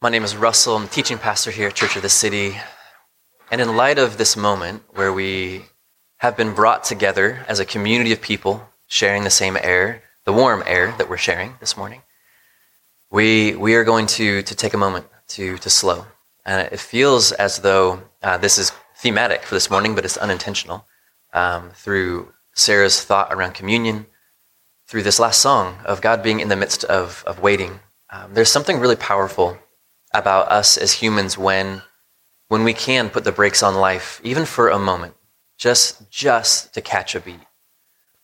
My name is Russell. I'm teaching pastor here at Church of the City. And in light of this moment where we have been brought together as a community of people sharing the same air, the warm air that we're sharing this morning, we, we are going to, to take a moment to, to slow. And it feels as though uh, this is thematic for this morning, but it's unintentional. Um, through Sarah's thought around communion, through this last song of God being in the midst of, of waiting, um, there's something really powerful about us as humans when when we can put the brakes on life even for a moment just just to catch a beat.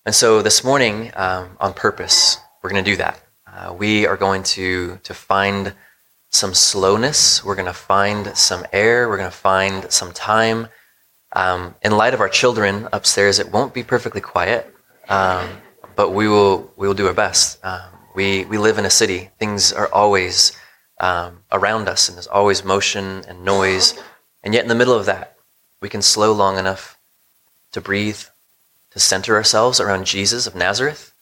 And so this morning um, on purpose we're going to do that. Uh, we are going to to find some slowness. We're going to find some air. We're going to find some time. Um, in light of our children upstairs it won't be perfectly quiet um, but we will we will do our best. Um, we we live in a city. Things are always um, around us, and there's always motion and noise. And yet, in the middle of that, we can slow long enough to breathe, to center ourselves around Jesus of Nazareth,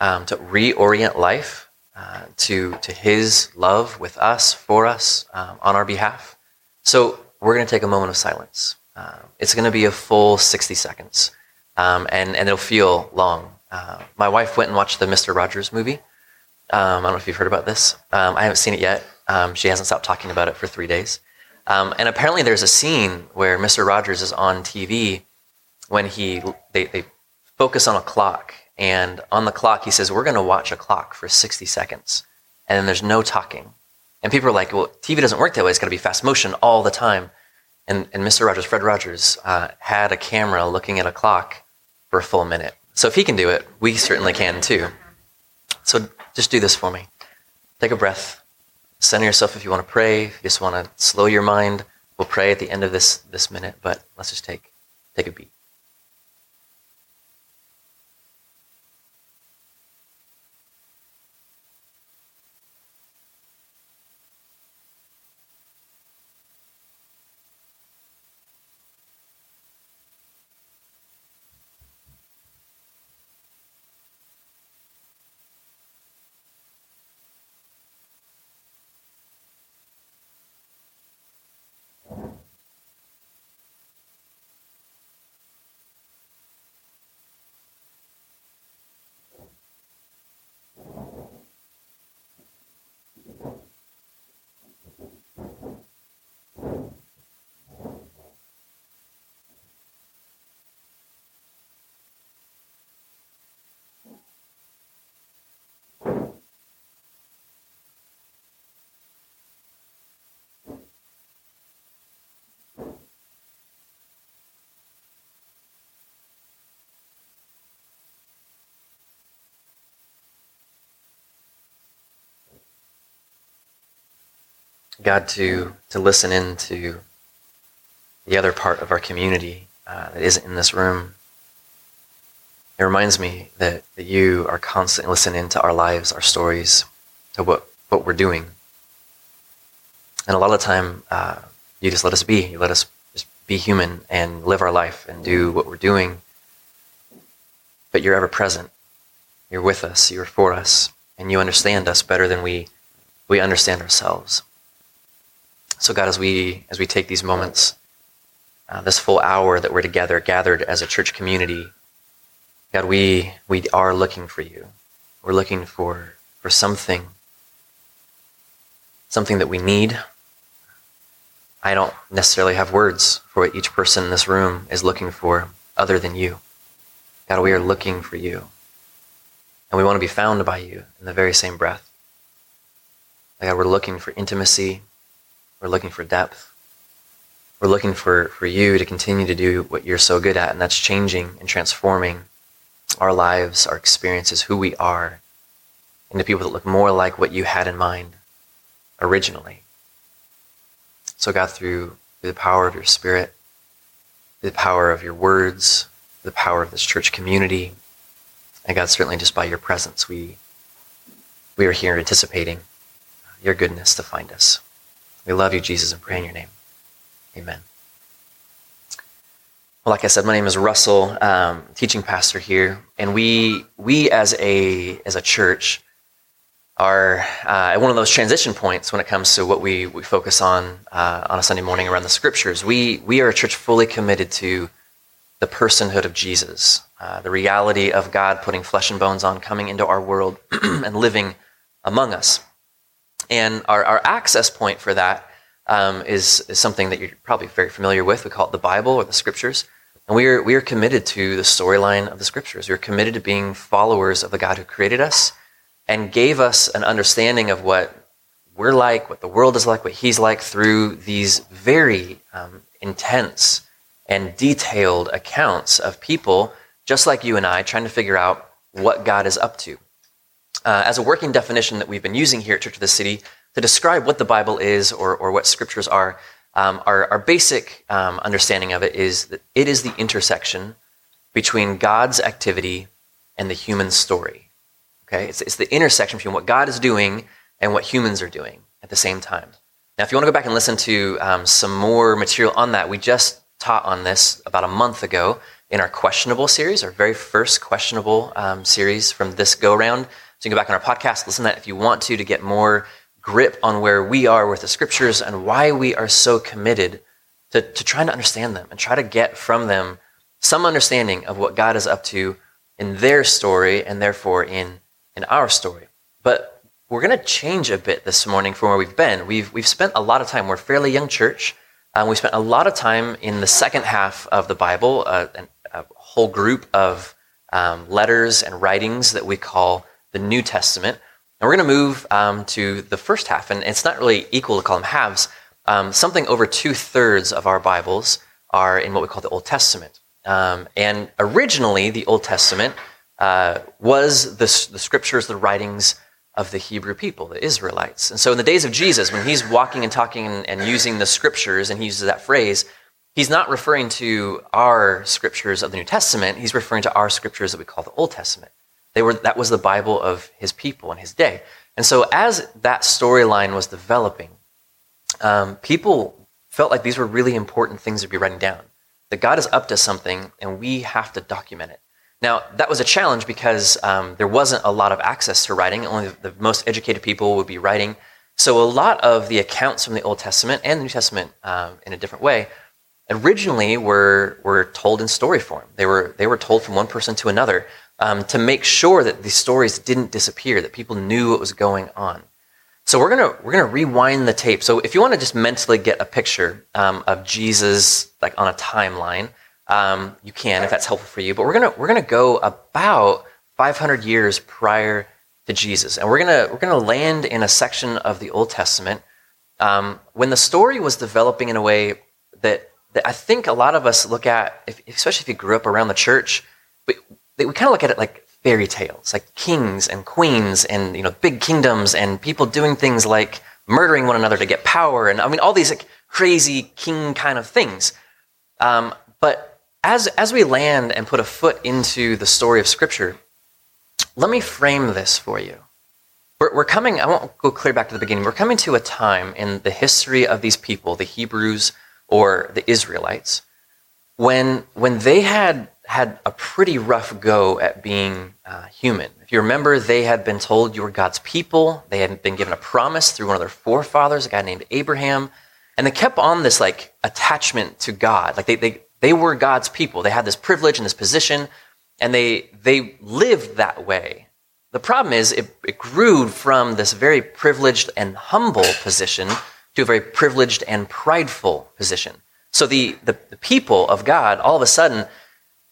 um, to reorient life uh, to, to his love with us, for us, um, on our behalf. So, we're going to take a moment of silence. Uh, it's going to be a full 60 seconds, um, and, and it'll feel long. Uh, my wife went and watched the Mr. Rogers movie. Um, I don't know if you've heard about this. Um, I haven't seen it yet. Um, she hasn't stopped talking about it for three days. Um, and apparently, there's a scene where Mr. Rogers is on TV when he they, they focus on a clock, and on the clock he says, "We're going to watch a clock for 60 seconds," and then there's no talking. And people are like, "Well, TV doesn't work that way. It's got to be fast motion all the time." And, and Mr. Rogers, Fred Rogers, uh, had a camera looking at a clock for a full minute. So if he can do it, we certainly can too. So just do this for me. Take a breath. Center yourself if you want to pray. If you just want to slow your mind, we'll pray at the end of this, this minute, but let's just take, take a beat. God to, to listen in to the other part of our community uh, that isn't in this room. It reminds me that, that you are constantly listening to our lives, our stories, to what, what we're doing. And a lot of the time, uh, you just let us be. You let us just be human and live our life and do what we're doing. But you're ever present. You're with us. You're for us. And you understand us better than we, we understand ourselves. So God, as we as we take these moments, uh, this full hour that we're together, gathered as a church community, God, we we are looking for you. We're looking for for something, something that we need. I don't necessarily have words for what each person in this room is looking for, other than you. God, we are looking for you, and we want to be found by you in the very same breath. God, we're looking for intimacy. We're looking for depth. We're looking for, for you to continue to do what you're so good at, and that's changing and transforming our lives, our experiences, who we are, into people that look more like what you had in mind originally. So, God, through, through the power of your Spirit, the power of your words, the power of this church community, and God, certainly just by your presence, we, we are here anticipating your goodness to find us. We love you, Jesus, and pray in your name. Amen. Well, like I said, my name is Russell, um, teaching pastor here, and we we as a as a church are uh, at one of those transition points when it comes to what we, we focus on uh, on a Sunday morning around the scriptures. We, we are a church fully committed to the personhood of Jesus, uh, the reality of God putting flesh and bones on, coming into our world and living among us. And our, our access point for that um, is is, something that you're probably very familiar with. We call it the Bible or the scriptures. And we are, we are committed to the storyline of the scriptures. We are committed to being followers of the God who created us and gave us an understanding of what we're like, what the world is like, what he's like through these very um, intense and detailed accounts of people just like you and I trying to figure out what God is up to. Uh, as a working definition that we've been using here at Church of the City to describe what the Bible is or, or what scriptures are, um, our, our, basic um, understanding of it is that it is the intersection between God's activity and the human story. Okay? It's, it's the intersection between what God is doing and what humans are doing at the same time. Now, if you want to go back and listen to um, some more material on that, we just taught on this about a month ago in our questionable series, our very first questionable um, series from this go round. So you can go back on our podcast, listen to that if you want to, to get more grip on where we are with the scriptures and why we are so committed to, to trying to understand them and try to get from them some understanding of what God is up to in their story and therefore in in our story. But we're going to change a bit this morning from where we've been. We've, we've spent a lot of time, we're a fairly young church. We spent a lot of time in the second half of the Bible, uh, a whole group of um, letters and writings that we call the New Testament. And we're going to move um, to the first half, and it's not really equal to call them halves. Um, something over two thirds of our Bibles are in what we call the Old Testament. Um, and originally, the Old Testament uh, was the, the scriptures, the writings of the Hebrew people, the Israelites. And so in the days of Jesus, when he's walking and talking and, and using the scriptures, and he uses that phrase, he's not referring to our scriptures of the New Testament, he's referring to our scriptures that we call the Old Testament. They were, that was the Bible of his people in his day. And so as that storyline was developing, um, people felt like these were really important things to be writing down. That God is up to something and we have to document it. Now, that was a challenge because um, there wasn't a lot of access to writing. Only the most educated people would be writing. So, a lot of the accounts from the Old Testament and the New Testament um, in a different way originally were, were told in story form. They were, they were told from one person to another um, to make sure that these stories didn't disappear, that people knew what was going on. So we're gonna we're gonna rewind the tape. So if you want to just mentally get a picture um, of Jesus like on a timeline, um, you can if that's helpful for you. But we're gonna we're gonna go about 500 years prior to Jesus, and we're gonna we're gonna land in a section of the Old Testament um, when the story was developing in a way that that I think a lot of us look at, if, especially if you grew up around the church, we, kind of look at it like fairy tales, like kings and queens and you know big kingdoms and people doing things like murdering one another to get power and I mean all these like crazy king kind of things. Um, but as, as we land and put a foot into the story of Scripture, let me frame this for you. We're, we're coming, I won't go clear back to the beginning. We're coming to a time in the history of these people, the Hebrews or the Israelites, when, when they had had a pretty rough go at being uh, human. If you remember, they had been told you were God's people. They had been given a promise through one of their forefathers, a guy named Abraham. And they kept on this like attachment to God. Like they, they, they were God's people. They had this privilege and this position, and they, they lived that way. The problem is, it, it grew from this very privileged and humble position to a very privileged and prideful position. So the, the, the people of God all of a sudden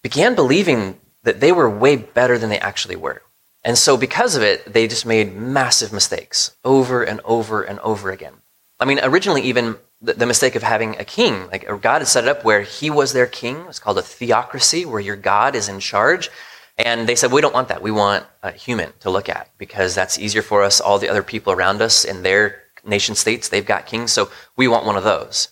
began believing that they were way better than they actually were. And so, because of it, they just made massive mistakes over and over and over again. I mean, originally, even the, the, mistake of having a king. Like God had set it up where he was their king. It's called a theocracy, where your God is in charge. And they said, we don't want that. We want a human to look at because that's easier for us. All the other people around us in their nation states, they've got kings. So we want one of those.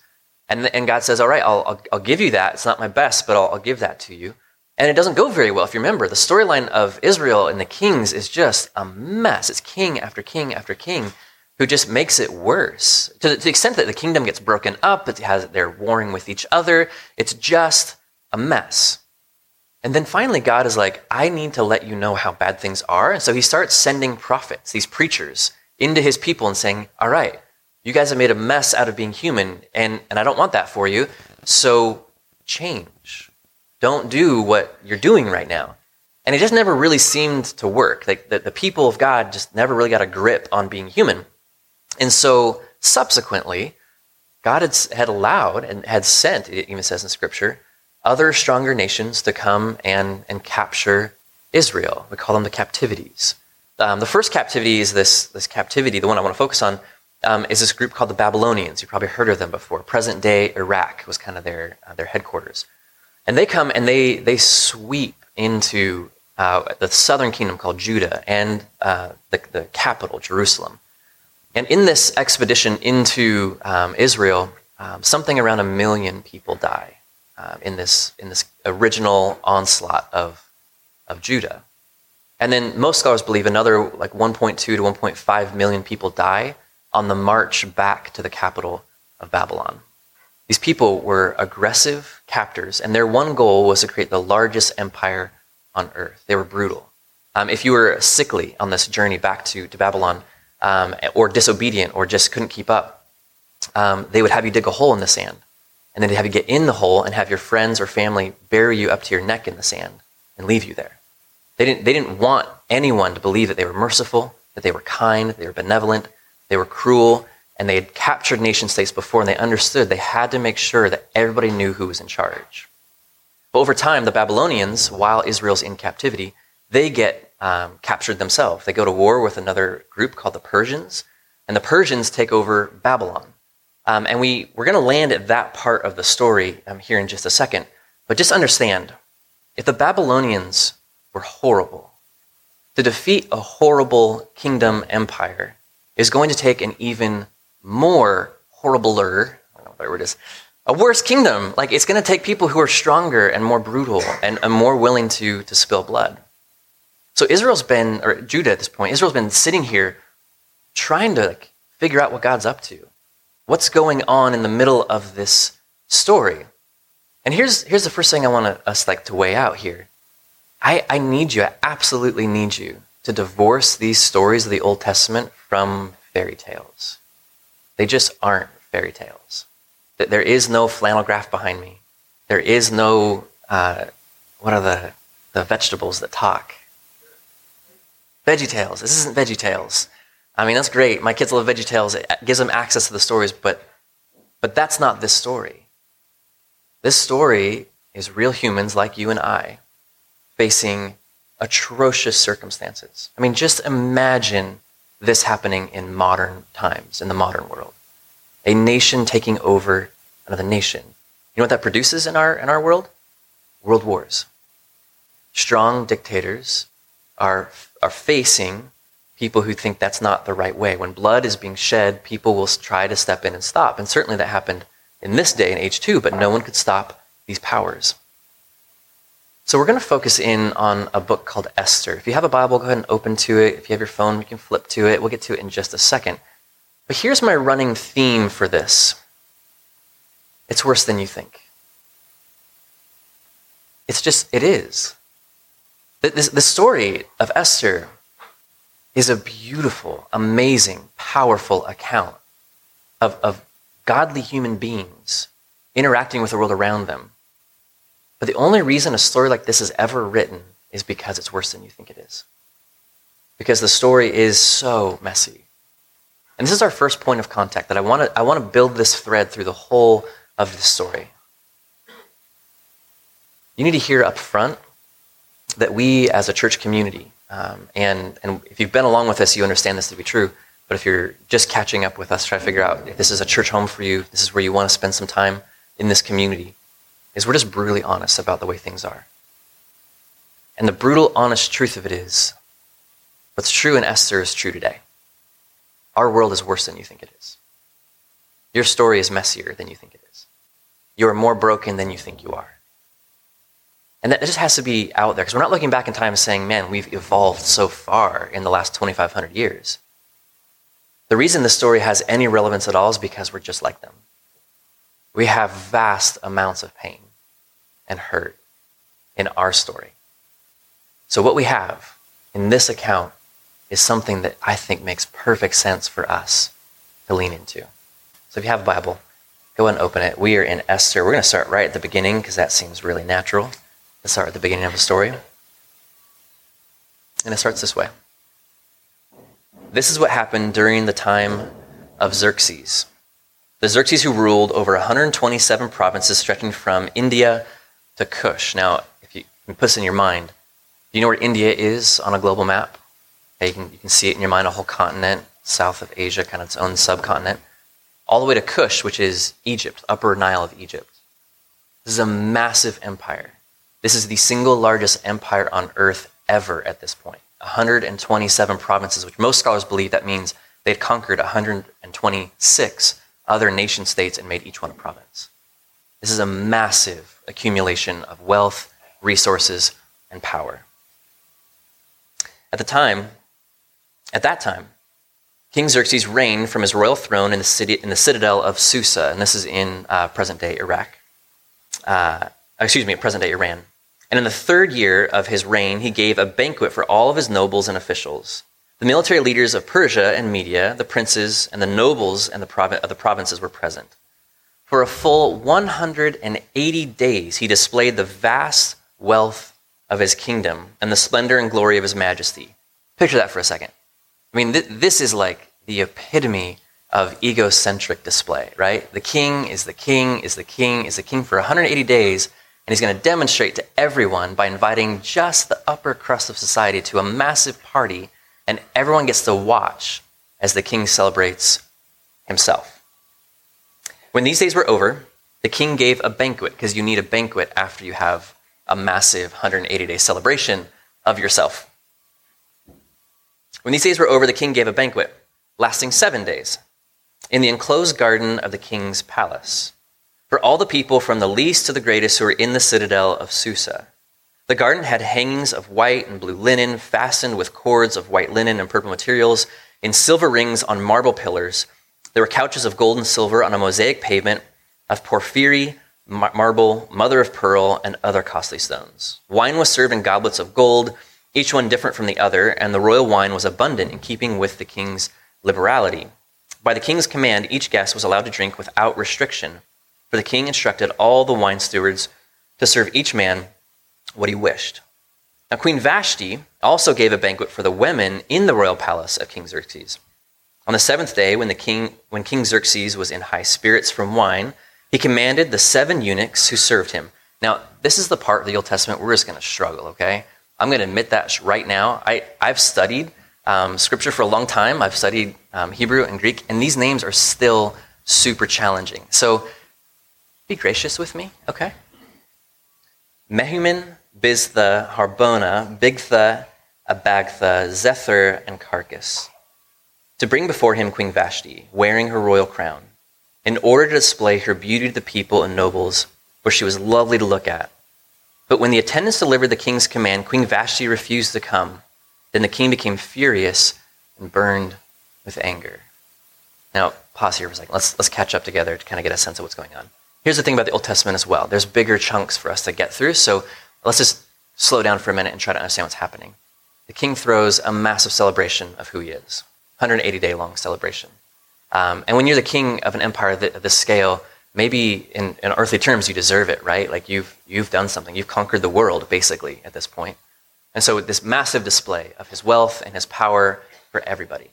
And, and God says, all right, I'll, I'll, I'll give you that. It's not my best, but I'll, I'll give that to you. And it doesn't go very well. If you remember, the storyline of Israel and the kings is just a mess. It's king after king after king who just makes it worse to the, to the extent that the kingdom gets broken up. It has they're warring with each other. It's just a mess. And then finally, God is like, I need to let you know how bad things are. And so he starts sending prophets, these preachers, into his people and saying, All right, you guys have made a mess out of being human, and, and I don't want that for you. So change. Don't do what you're doing right now. And it just never really seemed to work. Like the, the people of God just never really got a grip on being human. And so subsequently, God had, had allowed and had sent, it even says in Scripture, other stronger nations to come and, and capture Israel. We call them the captivities. Um, the first captivity is this, this captivity, the one I want to focus on, um, is this group called the Babylonians. You've probably heard of them before. Present day Iraq was kind of their, uh, their headquarters. And they come and they, they sweep into uh, the southern kingdom called Judah and uh, the, the capital, Jerusalem. And in this expedition into um, Israel, um, something around a million people die uh, in, this, in this original onslaught of, of Judah. And then most scholars believe another like 1.2 to 1.5 million people die on the march back to the capital of Babylon. These people were aggressive captors, and their one goal was to create the largest empire on earth. They were brutal. Um, if you were sickly on this journey back to, to Babylon, um, or disobedient, or just couldn't keep up, um, they would have you dig a hole in the sand. And then they'd have you get in the hole and have your friends or family bury you up to your neck in the sand and leave you there. They didn't, they didn't want anyone to believe that they were merciful, that they were kind, that they were benevolent, they were cruel, and they had captured nation states before, and they understood they had to make sure that everybody knew who was in charge. But over time, the Babylonians, while Israel's in captivity, they get um, captured themselves. They go to war with another group called the Persians, and the Persians take over Babylon. Um, and we, we're going to land at that part of the story um, here in just a second. But just understand if the Babylonians were horrible, to defeat a horrible kingdom empire is going to take an even more horribler, I don't know what word is, a worse kingdom. Like it's going to take people who are stronger and more brutal and, and more willing to, to spill blood. So Israel's been, or Judah at this point, Israel's been sitting here trying to like, figure out what God's up to. What's going on in the middle of this story? And here's, here's the first thing I want us like to weigh out here. I, I need you, I absolutely need you to divorce these stories of the Old Testament from fairy tales. They just aren't fairy tales. There is no flannel graph behind me. There is no, uh, what are the, the vegetables that talk? Veggie Tales. This isn't Veggie Tales. I mean, that's great. My kids love Veggie Tales. It gives them access to the stories, but, but that's not this story. This story is real humans like you and I facing atrocious circumstances. I mean, just imagine this happening in modern times, in the modern world. A nation taking over another nation. You know what that produces in our, in our world? World wars. Strong dictators are, are facing people who think that's not the right way. When blood is being shed, people will try to step in and stop. And certainly that happened in this day and age too, but no one could stop these powers. So we're going to focus in on a book called Esther. If you have a Bible, go ahead and open to it. If you have your phone, you can flip to it. We'll get to it in just a second. But here's my running theme for this it's worse than you think. It's just, it is. The, the story of Esther is a beautiful, amazing, powerful account of, of godly human beings interacting with the world around them but the only reason a story like this is ever written is because it's worse than you think it is. Because the story is so messy. And this is our first point of contact that I want to I want to build this thread through the whole of the story. You need to hear up front that we as a church community, um, and, and if you've been along with us, you understand this to be true. But if you're just catching up with us, try to figure out if this is a church home for you, this is where you want to spend some time in this community is we're just brutally honest about the way things are. And the brutal, honest truth of it is what's true in Esther is true today. Our world is worse than you think it is. Your story is messier than you think it is. You are more broken than you think you are. And that just has to be out there because we're not looking back in time and saying, man, we've evolved so far in the last 2,500 years. The reason this story has any relevance at all is because we're just like them. We have vast amounts of pain and hurt in our story. So, what we have in this account is something that I think makes perfect sense for us to lean into. So, if you have a Bible, go and open it. We are in Esther. We're going to start right at the beginning because that seems really natural. Let's start at the beginning of the story. And it starts this way. This is what happened during the time of Xerxes. The Xerxes who ruled over 127 provinces stretching from India to Kush. Now, if you can put this in your mind, do you know where India is on a global map? You can, you can see it in your mind, a whole continent, south of Asia, kind of its own subcontinent, all the way to Kush, which is Egypt, upper Nile of Egypt. This is a massive empire. This is the single largest empire on earth ever at this point. 127 provinces, which most scholars believe that means they had conquered 126 other nation states and made each one a province. This is a massive accumulation of wealth, resources, and power. At the time, at that time, King Xerxes reigned from his royal throne in the, city, in the citadel of Susa, and this is in uh, present day Iraq. Uh, excuse me, present day Iran. And in the third year of his reign, he gave a banquet for all of his nobles and officials. The military leaders of Persia and Media, the princes, and the nobles and the provi- of the provinces were present. For a full 180 days, he displayed the vast wealth of his kingdom and the splendor and glory of his majesty. Picture that for a second. I mean, th- this is like the epitome of egocentric display, right? The king is the king, is the king, is the king for 180 days, and he's going to demonstrate to everyone by inviting just the upper crust of society to a massive party, and everyone gets to watch as the king celebrates himself. When these days were over, the king gave a banquet, because you need a banquet after you have a massive 180 day celebration of yourself. When these days were over, the king gave a banquet lasting seven days in the enclosed garden of the king's palace for all the people from the least to the greatest who were in the citadel of Susa. The garden had hangings of white and blue linen, fastened with cords of white linen and purple materials, in silver rings on marble pillars. There were couches of gold and silver on a mosaic pavement of porphyry, marble, mother of pearl, and other costly stones. Wine was served in goblets of gold, each one different from the other, and the royal wine was abundant in keeping with the king's liberality. By the king's command, each guest was allowed to drink without restriction. For the king instructed all the wine stewards to serve each man what he wished. Now, Queen Vashti also gave a banquet for the women in the royal palace of King Xerxes. On the seventh day, when, the king, when King Xerxes was in high spirits from wine, he commanded the seven eunuchs who served him. Now, this is the part of the Old Testament we're just going to struggle, okay? I'm going to admit that right now. I, I've studied um, scripture for a long time. I've studied um, Hebrew and Greek, and these names are still super challenging. So be gracious with me, okay? Mehuman, Biztha, Harbona, Bigtha, Abagtha, Zethar, and Karkas, to bring before him Queen Vashti, wearing her royal crown, in order to display her beauty to the people and nobles, for she was lovely to look at. But when the attendants delivered the king's command, Queen Vashti refused to come. Then the king became furious and burned with anger. Now, pause here for a second. Let's, let's catch up together to kind of get a sense of what's going on. Here's the thing about the Old Testament as well there's bigger chunks for us to get through, so let's just slow down for a minute and try to understand what's happening. The king throws a massive celebration of who he is 180 day long celebration. Um, and when you're the king of an empire of this scale, maybe in, in earthly terms you deserve it, right? Like you've, you've done something. You've conquered the world, basically, at this point. And so, this massive display of his wealth and his power for everybody.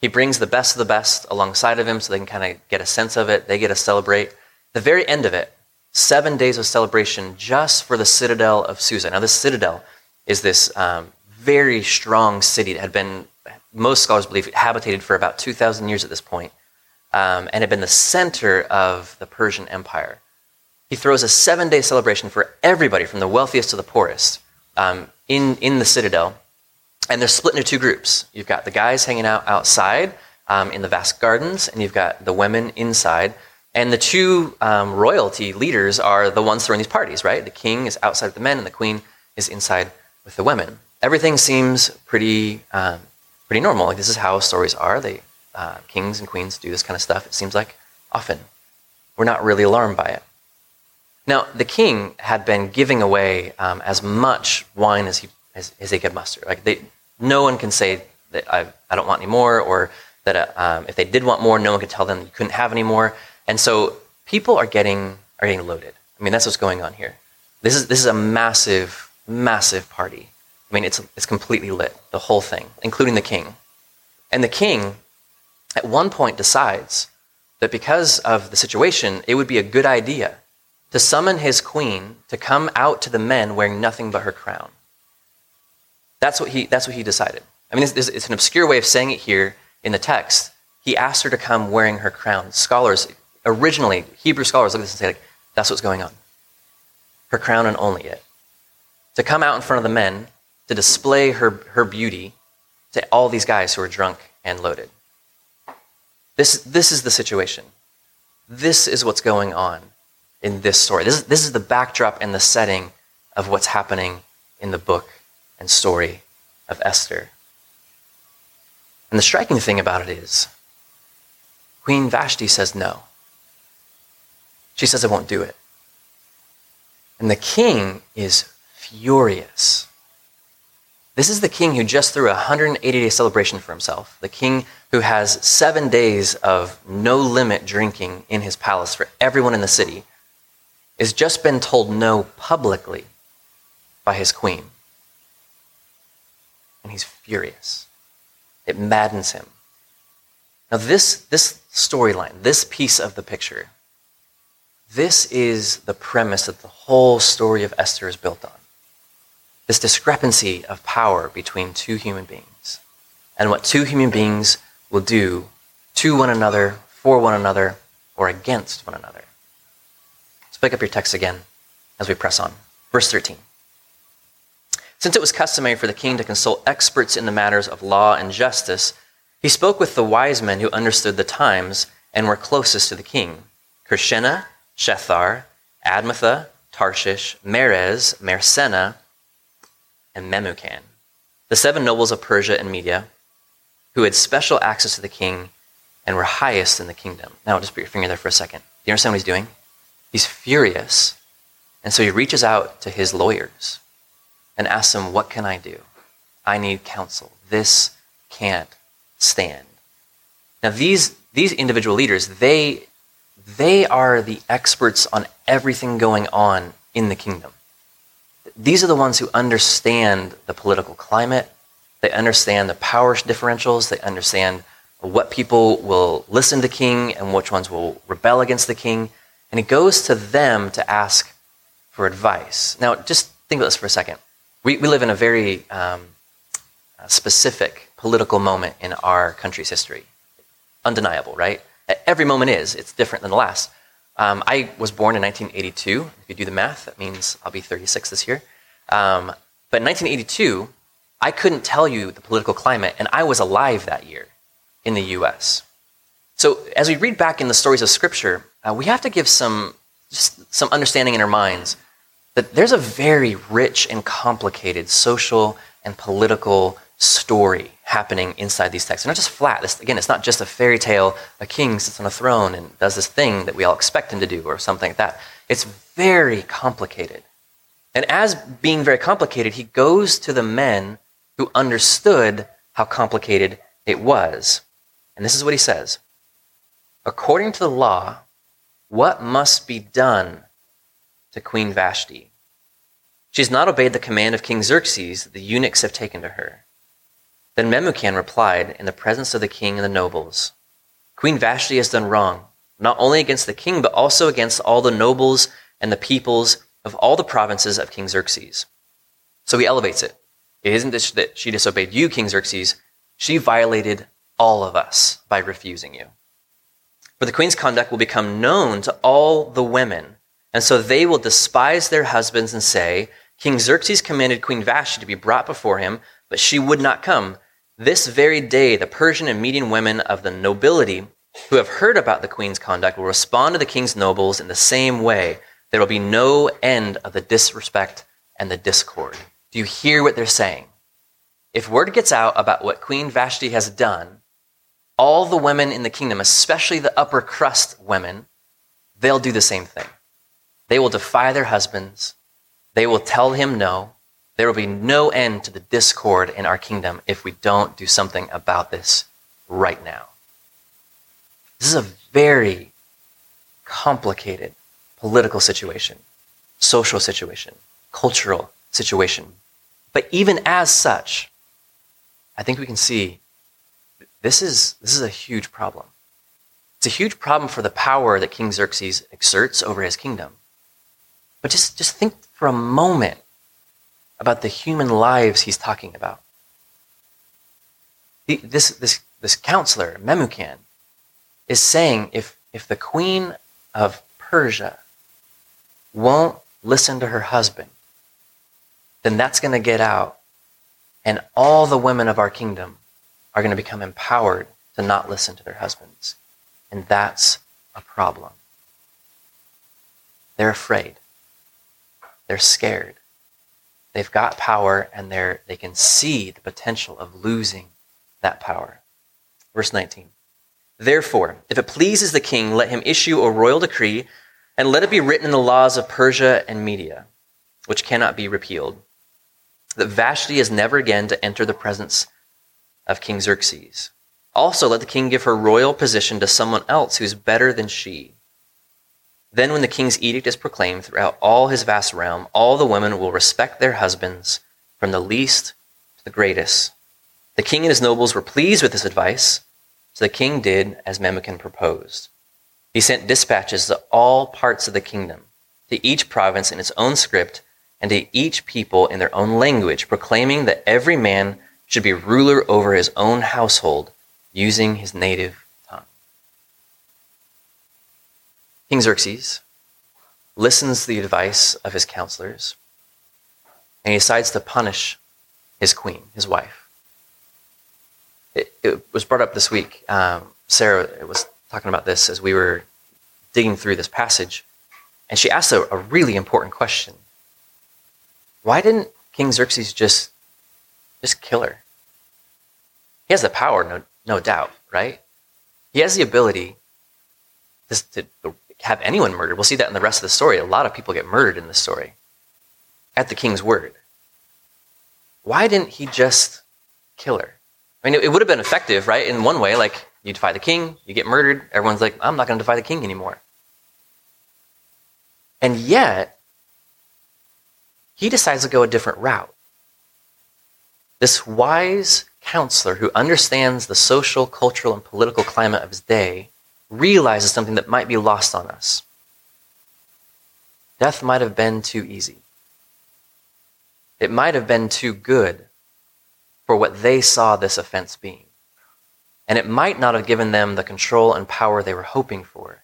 He brings the best of the best alongside of him so they can kind of get a sense of it. They get to celebrate. The very end of it, seven days of celebration just for the citadel of Susa. Now, this citadel is this um, very strong city that had been, most scholars believe, it habitated for about 2,000 years at this point, um, and had been the center of the Persian Empire. He throws a seven day celebration for everybody, from the wealthiest to the poorest, um, in, in the citadel. And they're split into two groups. You've got the guys hanging out outside um, in the vast gardens, and you've got the women inside. And the two um, royalty leaders are the ones throwing these parties, right? The king is outside with the men, and the queen is inside with the women. Everything seems pretty, um, pretty normal. Like this is how stories are. They, uh, kings and queens do this kind of stuff. It seems like often. We're not really alarmed by it. Now, the king had been giving away um, as much wine as he, as, as, he could muster. Like they, no one can say that I, I don't want any more, or that uh, um, if they did want more, no one could tell them you couldn't have any more. And so people are getting, are getting loaded. I mean, that's what's going on here. This is, this is a massive, massive party. I mean, it's, it's completely lit, the whole thing, including the king. And the king, at one point, decides that because of the situation, it would be a good idea to summon his queen to come out to the men wearing nothing but her crown. That's what he, that's what he decided. I mean, this, it's an obscure way of saying it here in the text. He asked her to come wearing her crown. Scholars, originally, Hebrew scholars look at this and say, like, that's what's going on. Her crown and only it. To come out in front of the men to display her, her beauty to all these guys who are drunk and loaded. This, this is the situation. This is what's going on in this story. This is, this is the backdrop and the setting of what's happening in the book and story of Esther. And the striking thing about it is, Queen Vashti says no. She says, I won't do it. And the king is furious. This is the king who just threw a 180 day celebration for himself, the king who has seven days of no limit drinking in his palace for everyone in the city, has just been told no publicly by his queen. And he's furious. It maddens him. Now, this, this storyline, this piece of the picture, this is the premise that the whole story of Esther is built on. This discrepancy of power between two human beings and what two human beings will do to one another, for one another, or against one another. Let's pick up your text again as we press on. Verse 13. Since it was customary for the king to consult experts in the matters of law and justice, he spoke with the wise men who understood the times and were closest to the king Karshena, Shethar, Admatha, Tarshish, Meres, Marsena, and Memucan, the seven nobles of Persia and Media, who had special access to the king and were highest in the kingdom. Now, just put your finger there for a second. Do you understand what he's doing? He's furious. And so he reaches out to his lawyers and asks them, What can I do? I need counsel. This can't stand. Now, these, these individual leaders, they, they are the experts on everything going on in the kingdom. These are the ones who understand the political climate, they understand the power differentials, they understand what people will listen to the king and which ones will rebel against the king. And he goes to them to ask for advice. Now, just think about this for a second. We, we live in a very um, specific political moment in our country's history. Undeniable, right? Every moment is. It's different than the last. Um, I was born in 1982. If you do the math, that means I'll be 36 this year. Um, but in 1982, I couldn't tell you the political climate, and I was alive that year in the US. So as we read back in the stories of Scripture, uh, we have to give some, just some understanding in our minds that there's a very rich and complicated social and political story happening inside these texts. They're not just flat. This, again, it's not just a fairy tale. A king sits on a throne and does this thing that we all expect him to do, or something like that. It's very complicated. And as being very complicated, he goes to the men who understood how complicated it was. And this is what he says According to the law, what must be done to Queen Vashti. She has not obeyed the command of King Xerxes that the eunuchs have taken to her. Then Memucan replied in the presence of the king and the nobles Queen Vashti has done wrong, not only against the king, but also against all the nobles and the peoples of all the provinces of King Xerxes. So he elevates it. It isn't that she disobeyed you, King Xerxes, she violated all of us by refusing you. For the queen's conduct will become known to all the women and so they will despise their husbands and say, King Xerxes commanded Queen Vashti to be brought before him, but she would not come. This very day, the Persian and Median women of the nobility who have heard about the queen's conduct will respond to the king's nobles in the same way. There will be no end of the disrespect and the discord. Do you hear what they're saying? If word gets out about what Queen Vashti has done, all the women in the kingdom, especially the upper crust women, they'll do the same thing They will defy their husbands. They will tell him no. There will be no end to the discord in our kingdom if we don't do something about this right now. This is a very complicated political situation, social situation, cultural situation. But even as such, I think we can see this is, this is a huge problem. It's a huge problem for the power that King Xerxes exerts over his kingdom. But just, just think for a moment about the human lives he's talking about. This, this, this counselor, Memucan, is saying if, if the queen of Persia won't listen to her husband, then that's going to get out. And all the women of our kingdom are going to become empowered to not listen to their husbands. And that's a problem. They're afraid. They're scared. They've got power and they're, they can see the potential of losing that power. Verse 19. Therefore, if it pleases the king, let him issue a royal decree and let it be written in the laws of Persia and Media, which cannot be repealed, that Vashti is never again to enter the presence of King Xerxes. Also, let the king give her royal position to someone else who is better than she. Then, when the king's edict is proclaimed throughout all his vast realm, all the women will respect their husbands, from the least to the greatest. The king and his nobles were pleased with this advice, so the king did as Memucan proposed. He sent dispatches to all parts of the kingdom, to each province in its own script, and to each people in their own language, proclaiming that every man should be ruler over his own household using his native tongue. King Xerxes listens to the advice of his counselors and he decides to punish his queen, his wife. It, it was brought up this week. Um, Sarah was talking about this as we were digging through this passage, and she asked a, a really important question. Why didn't King Xerxes just just kill her? He has the power, no, no doubt, right? He has the ability to, to have anyone murdered. We'll see that in the rest of the story. A lot of people get murdered in this story at the king's word. Why didn't he just kill her? I mean, it, would have been effective, right? In one way, like you defy the king, you get murdered. Everyone's like, I'm not going to defy the king anymore. And yet, he decides to go a different route. This wise counselor who understands the social, cultural, and political climate of his day realizes something that might be lost on us. Death might have been too easy. It might have been too good for what they saw this offense being. And it might not have given them the control and power they were hoping for.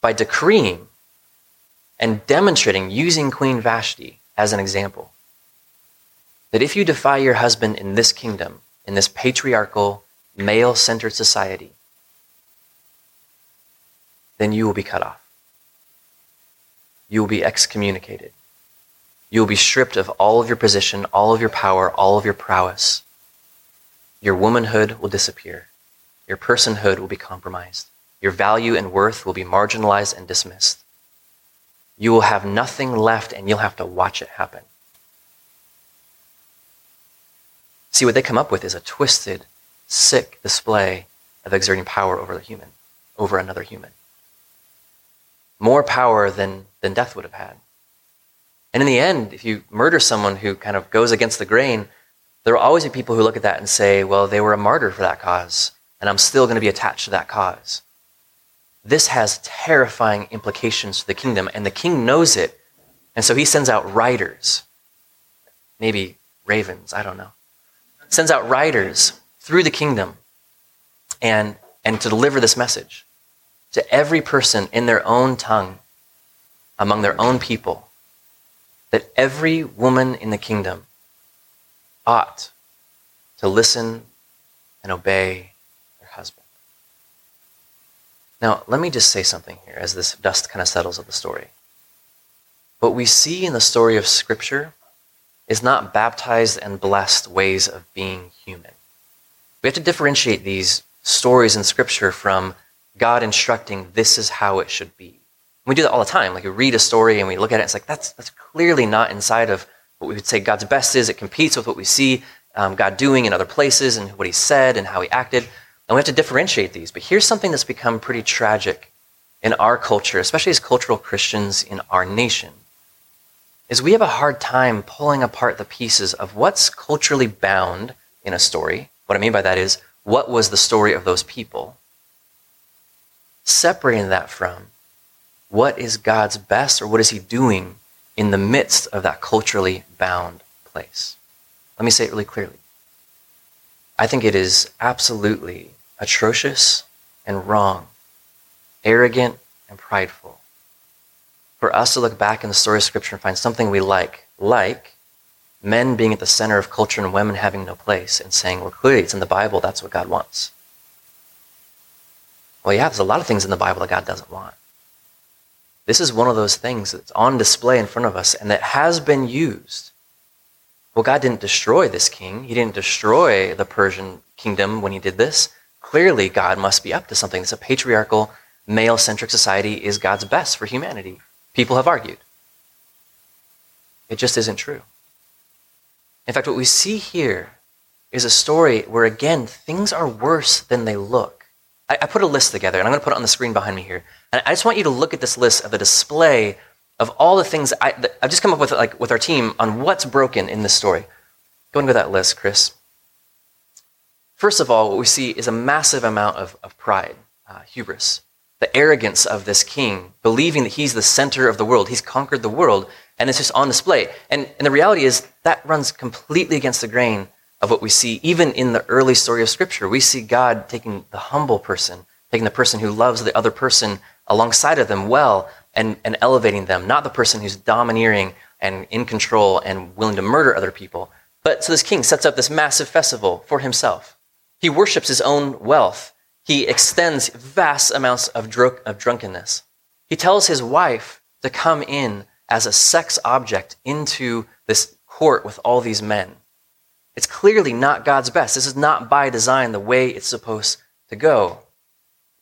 By decreeing and demonstrating using Queen Vashti as an example, that if you defy your husband in this kingdom, in this patriarchal, male centered society, then you will be cut off. You will be excommunicated. You will be stripped of all of your position, all of your power, all of your prowess. Your womanhood will disappear. Your personhood will be compromised. Your value and worth will be marginalized and dismissed. You will have nothing left and you'll have to watch it happen. See, what they come up with is a twisted, sick display of exerting power over the human, over another human. More power than, than death would have had. And in the end, if you murder someone who kind of goes against the grain, there will always be people who look at that and say, well, they were a martyr for that cause, and I'm still going to be attached to that cause. This has terrifying implications for the kingdom, and the king knows it. And so he sends out riders, maybe ravens, I don't know. Sends out riders through the kingdom and, and to deliver this message to every person in their own tongue, among their own people, that every woman in the kingdom ought to listen and obey their husband. Now, let me just say something here as this dust kind of settles of the story. What we see in the story of Scripture is not baptized and blessed ways of being human. We have to differentiate these stories in Scripture from God instructing this is how it should be. We do that all the time. Like we read a story and we look at it, it's like, that's, that's clearly not inside of what we would say God's best is. It competes with what we see um, God doing in other places and what he said and how he acted. And we have to differentiate these. But here's something that's become pretty tragic in our culture, especially as cultural Christians in our nation, is we have a hard time pulling apart the pieces of what's culturally bound in a story. What I mean by that is, what was the story of those people? Separating that from what is God's best or what is He doing in the midst of that culturally bound place? Let me say it really clearly. I think it is absolutely atrocious and wrong, arrogant and prideful for us to look back in the story of Scripture and find something we like, like men being at the center of culture and women having no place, and saying, well, clearly it's in the Bible, that's what God wants. Well, yeah, there's a lot of things in the Bible that God doesn't want. This is one of those things that's on display in front of us and that has been used. Well, God didn't destroy this king. He didn't destroy the Persian kingdom when he did this. Clearly, God must be up to something. It's a patriarchal, male centric society is God's best for humanity. People have argued. It just isn't true. In fact, what we see here is a story where, again, things are worse than they look. I, I put a list together, and I'm going to put it on the screen behind me here. And I just want you to look at this list of the display of all the things I, have just come up with, like, with our team on what's broken in this story. Go and go that list, Chris. First of all, what we see is a massive amount of, of pride, uh, hubris, the arrogance of this king, believing that he's the center of the world. He's conquered the world, and it's just on display. And, and the reality is that runs completely against the grain of what we see even in the early story of Scripture. We see God taking the humble person, taking the person who loves the other person alongside of them well and, and elevating them, not the person who's domineering and in control and willing to murder other people. But so this king sets up this massive festival for himself. He worships his own wealth. He extends vast amounts of, dr- of drunkenness. He tells his wife to come in as a sex object into this court with all these men. It's clearly not God's best. This is not by design the way it's supposed to go.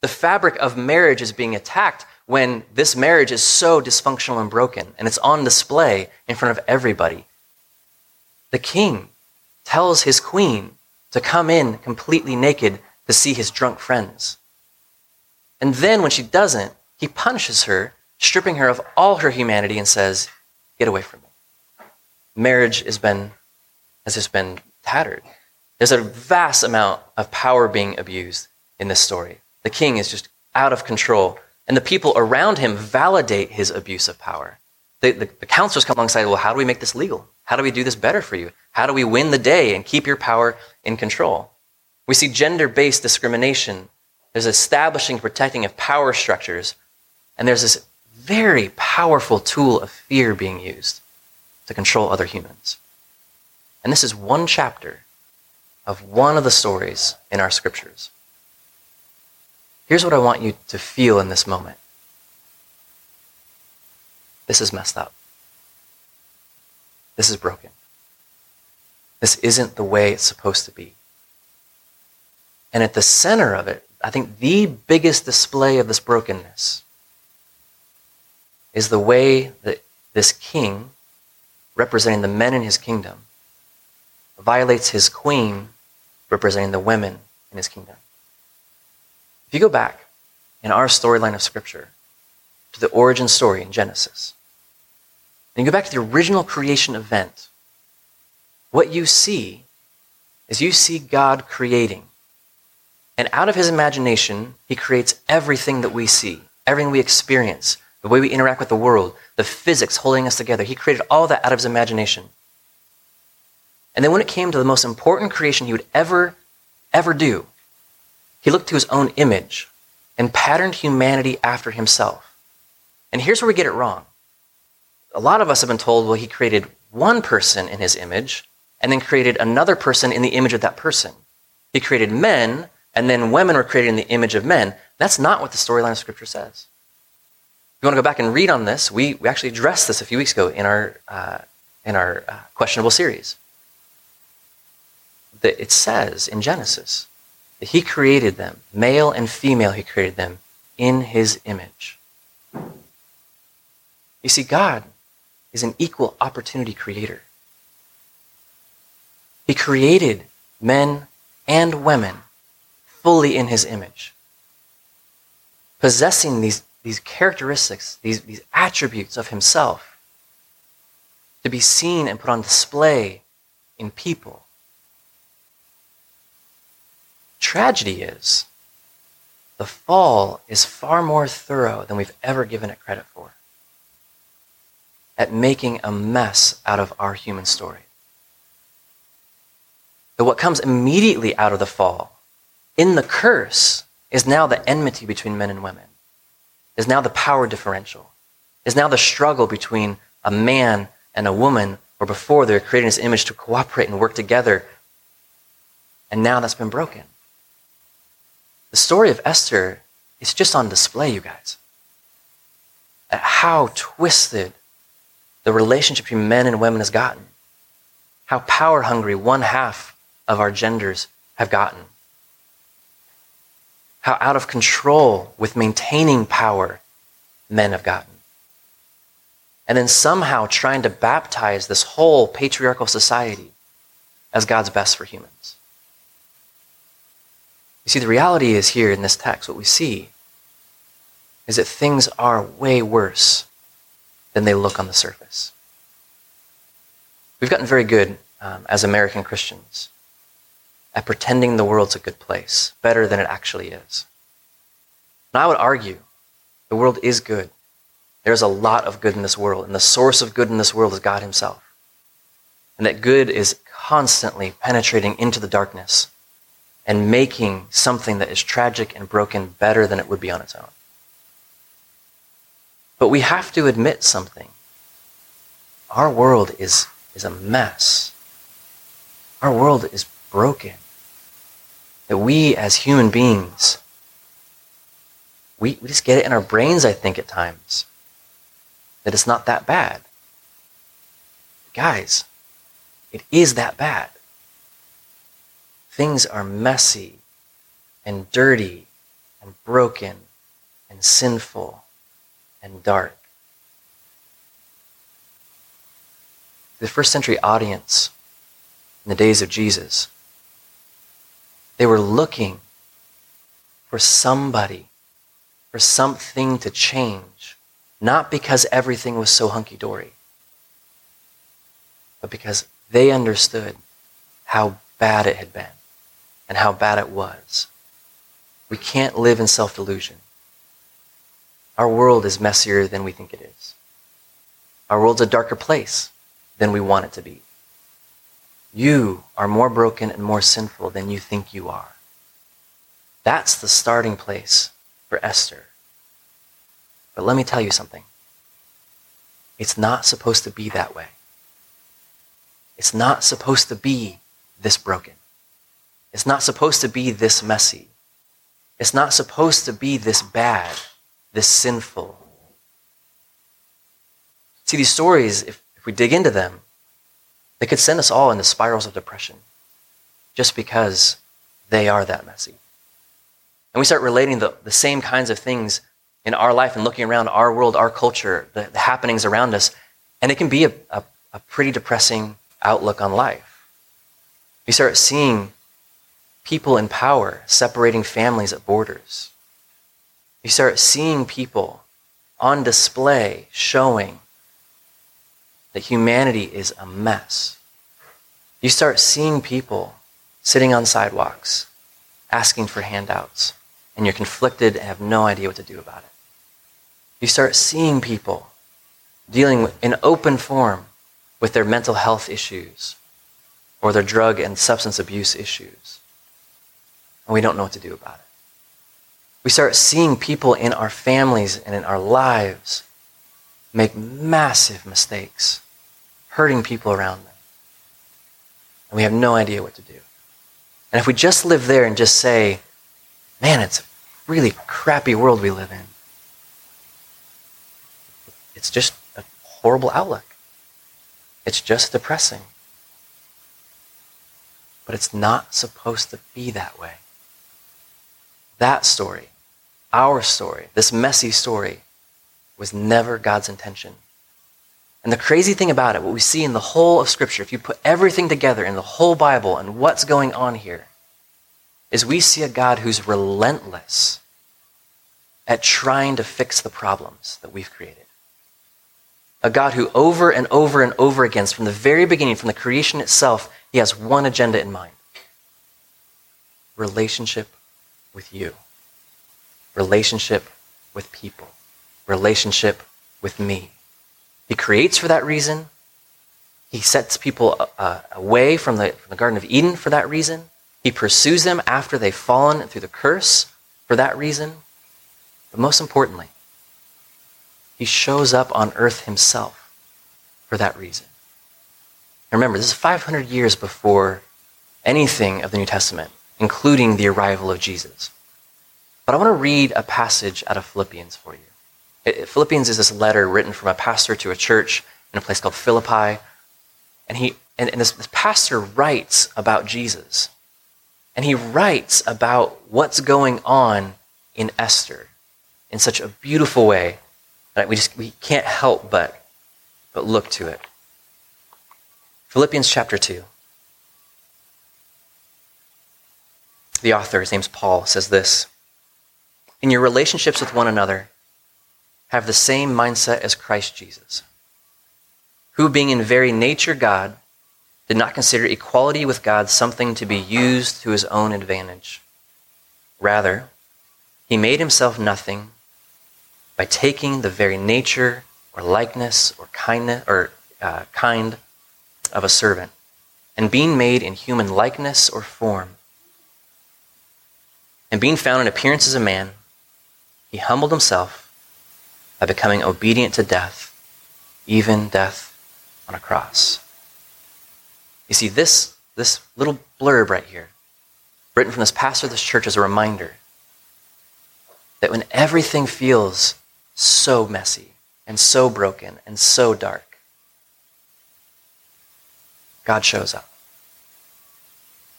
The fabric of marriage is being attacked when this marriage is so dysfunctional and broken, and it's on display in front of everybody. The king tells his queen to come in completely naked to see his drunk friends. And then when she doesn't, he punishes her, stripping her of all her humanity, and says, Get away from me marriage has been has just been tattered. There's a vast amount of power being abused in this story. The king is just out of control, and the people around him validate his abuse of power. The, the, the counselors come alongside, well, how do we make this legal? How do we do this better for you? How do we win the day and keep your power in control? We see gender based discrimination. There's establishing, protecting of power structures. And there's this very powerful tool of fear being used to control other humans. And this is one chapter of one of the stories in our scriptures. Here's what I want you to feel in this moment this is messed up. This is broken. This isn't the way it's supposed to be. And at the center of it, I think the biggest display of this brokenness is the way that this king representing the men in his kingdom, violates his queen, representing the women in his kingdom. If you go back in our storyline of Scripture to the origin story in Genesis, and you go back to the original creation event, what you see is you see God creating. And out of his imagination, he creates everything that we see, everything we experience, the way we interact with the world, the physics holding us together. He created all that out of his imagination. And then when it came to the most important creation he would ever, ever do, he looked to his own image and patterned humanity after himself. And here's where we get it wrong. A lot of us have been told, well, he created one person in his image and then created another person in the image of that person. He created men, and then women were created in the image of men. That's not what the storyline of Scripture says If you want to go back and read on this, we, we actually addressed this a few weeks ago in our, uh, in our uh, questionable series. That it says in Genesis that he created them, male and female, he created them in his image. You see, God is an equal opportunity creator. He created men and women fully in his image, possessing these, these characteristics, these, these attributes of himself, to be seen and put on display in people. Tragedy is the fall is far more thorough than we've ever given it credit for at making a mess out of our human story. But what comes immediately out of the fall, in the curse, is now the enmity between men and women, is now the power differential, is now the struggle between a man and a woman, where before they were creating this image to cooperate and work together. And now that's been broken. The story of Esther is just on display, you guys. At how twisted the relationship between men and women has gotten. How power hungry one half of our genders have gotten. How out of control with maintaining power men have gotten. And then somehow trying to baptize this whole patriarchal society as God's best for humans. You see, the reality is here in this text, what we see is that things are way worse than they look on the surface. We've gotten very good um, as American Christians at pretending the world's a good place, better than it actually is. And I would argue the world is good. There's a lot of good in this world, and the source of good in this world is God Himself. And that good is constantly penetrating into the darkness and making something that is tragic and broken better than it would be on its own. But we have to admit something. Our world is, is a mess. Our world is broken. That we as human beings, we, we just get it in our brains, I think, at times, that it's not that bad. Guys, it is that bad. Things are messy and dirty and broken and sinful and dark. The first century audience in the days of Jesus, they were looking for somebody, for something to change, not because everything was so hunky dory, but because they understood how bad it had been and how bad it was. We can't live in self delusion. Our world is messier than we think it is. Our world's a darker place than we want it to be. You are more broken and more sinful than you think you are. That's the starting place for Esther. But let me tell you something. It's not supposed to be that way. It's not supposed to be this broken. It's not supposed to be this messy. It's not supposed to be this bad this sinful. See, these stories, if, if we dig into them, they could send us all into spirals of depression just because they are that messy. And we start relating the, the same kinds of things in our life and looking around our world, our culture, the, the happenings around us, and it can be a, a, a pretty depressing outlook on life. We start seeing people in power separating families at borders. You start seeing people on display showing that humanity is a mess. You start seeing people sitting on sidewalks asking for handouts, and you're conflicted and have no idea what to do about it. You start seeing people dealing in open form with their mental health issues or their drug and substance abuse issues, and we don't know what to do about it. We start seeing people in our families and in our lives make massive mistakes, hurting people around them. And we have no idea what to do. And if we just live there and just say, man, it's a really crappy world we live in, it's just a horrible outlook. It's just depressing. But it's not supposed to be that way. That story our story, this messy story, was never God's intention And the crazy thing about it, what we see in the whole of Scripture, if you put everything together in the whole Bible and what's going on here, is we see a God who's relentless at trying to fix the problems that we've created. A God who, over and over and over again, from the very beginning, from the creation itself, he has one agenda in mind relationship with you, relationship with people, relationship with me. He creates for that reason. He sets people uh, away from the, from the Garden of Eden for that reason. He pursues them after they've fallen through the curse for that reason. But most importantly, he shows up on earth himself for that reason. remember, this is 500 years before anything of the New Testament, including the arrival of Jesus. But I want to read a passage out of Philippians for you. It, Philippians is this letter written from a pastor to a church in a place called Philippi. And, he, and, and this, this pastor writes about Jesus. And he writes about what's going on in Esther in such a beautiful way that we just we can't help but, but look to it. Philippians chapter 2. The author, his name's Paul, says this In your relationships with one another, have the same mindset as Christ Jesus, who, being in very nature God, did not consider equality with God something to be used to his own advantage. Rather, he made himself nothing by taking the very nature or likeness or kindness or uh, kind of a servant and being made in human likeness or form and being found in appearance as a man he humbled himself by becoming obedient to death, even death on a cross. You see, this, this little blurb right here, written from this pastor of this church, is a reminder that when everything feels so messy and so broken and so dark, God shows up.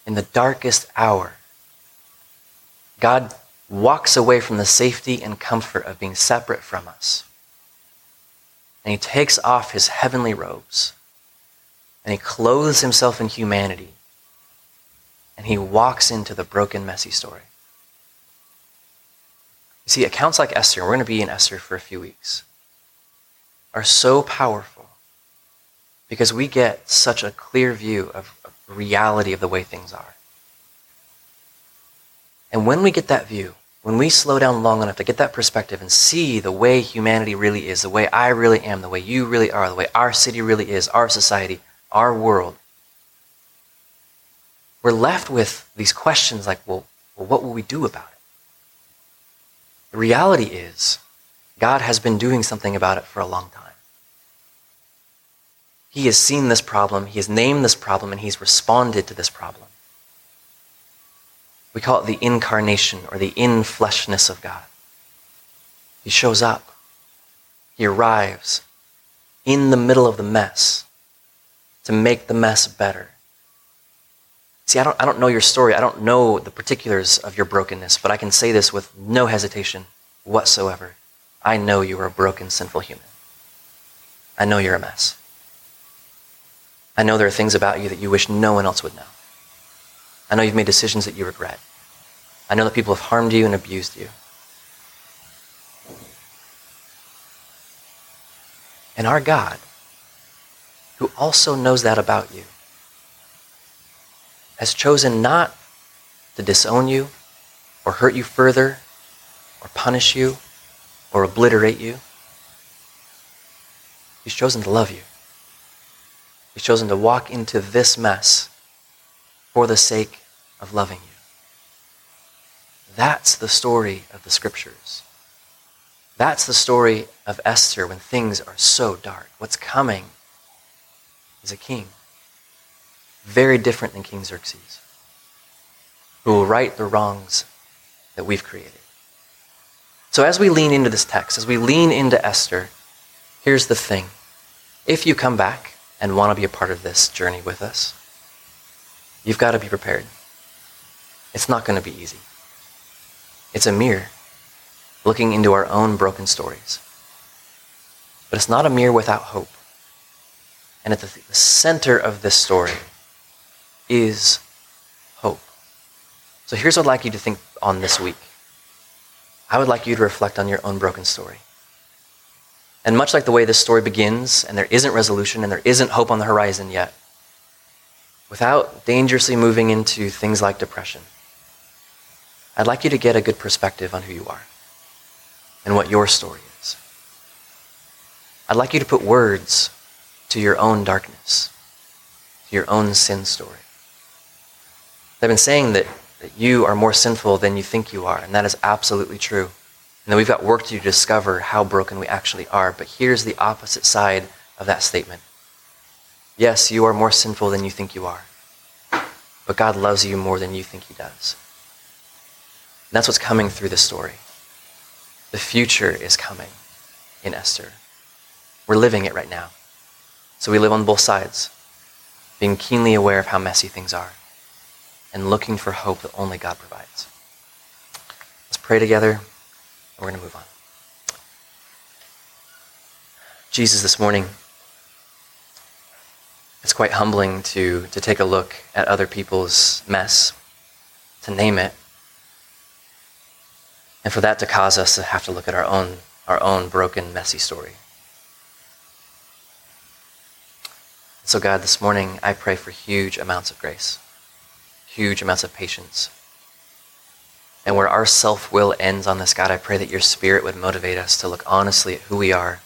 In the darkest hour, God walks away from the safety and comfort of being separate from us. And he takes off his heavenly robes and he clothes himself in humanity and he walks into the broken, messy story. You see, accounts like Esther, we're going to be in Esther for a few weeks, are so powerful because we get such a clear view of, reality of the way things are. And when we get that view, when we slow down long enough to get that perspective and see the way humanity really is, the way I really am, the way you really are, the way our city really is, our society, our world, we're left with these questions like, well, well what will we do about it? The reality is, God has been doing something about it for a long time. He has seen this problem, He has named this problem, and He's responded to this problem. We call it the incarnation or the infleshness of God. He shows up. He arrives in the middle of the mess to make the mess better. See, I don't, I don't know your story. I don't know the particulars of your brokenness, but I can say this with no hesitation whatsoever. I know you are a broken, sinful human. I know you're a mess. I know there are things about you that you wish no one else would know. I know you've made decisions that you regret. I know that people have harmed you and abused you. And our God, who also knows that about you, has chosen not to disown you or hurt you further or punish you or obliterate you. He's chosen to love you. He's chosen to walk into this mess for the sake of loving you. That's the story of the scriptures. That's the story of Esther when things are so dark. What's coming is a king, very different than King Xerxes, who will right the wrongs that we've created. So, as we lean into this text, as we lean into Esther, here's the thing. If you come back and want to be a part of this journey with us, you've got to be prepared. It's not going to be easy. It's a mirror looking into our own broken stories. But it's not a mirror without hope. And at the, the center of this story is hope. So here's what I'd like you to think on this week. I would like you to reflect on your own broken story. And much like the way this story begins, and there isn't resolution and there isn't hope on the horizon yet, without dangerously moving into things like depression, I'd like you to get a good perspective on who you are and what your story is. I'd like you to put words to your own darkness, to your own sin story. I've been saying that, that you are more sinful than you think you are, and that is absolutely true. And that we've got work to do to discover how broken we actually are. But here's the opposite side of that statement. Yes, you are more sinful than you think you are. But God loves you more than you think he does. And that's what's coming through the story. The future is coming in Esther. We're living it right now. So we live on both sides, being keenly aware of how messy things are and looking for hope that only God provides. Let's pray together. And we're going to move on. Jesus, this morning, it's quite humbling to, to take a look at other people's mess, to name it, and for that to cause us to have to look at our own, our own broken, messy story. So, God, this morning I pray for huge amounts of grace, huge amounts of patience. And where our self will ends on this, God, I pray that your spirit would motivate us to look honestly at who we are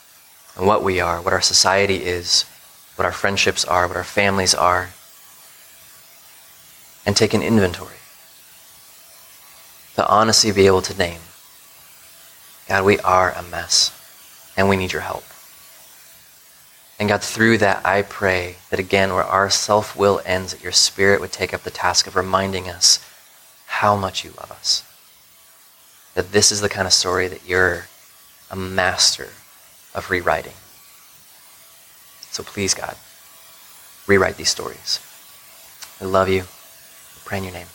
and what we are, what our society is, what our friendships are, what our families are, and take an inventory. To honestly be able to name God, we are a mess, and we need your help. And God, through that, I pray that again, where our self will ends, that your spirit would take up the task of reminding us how much you love us. That this is the kind of story that you're a master of rewriting. So please, God, rewrite these stories. I love you. We pray in your name.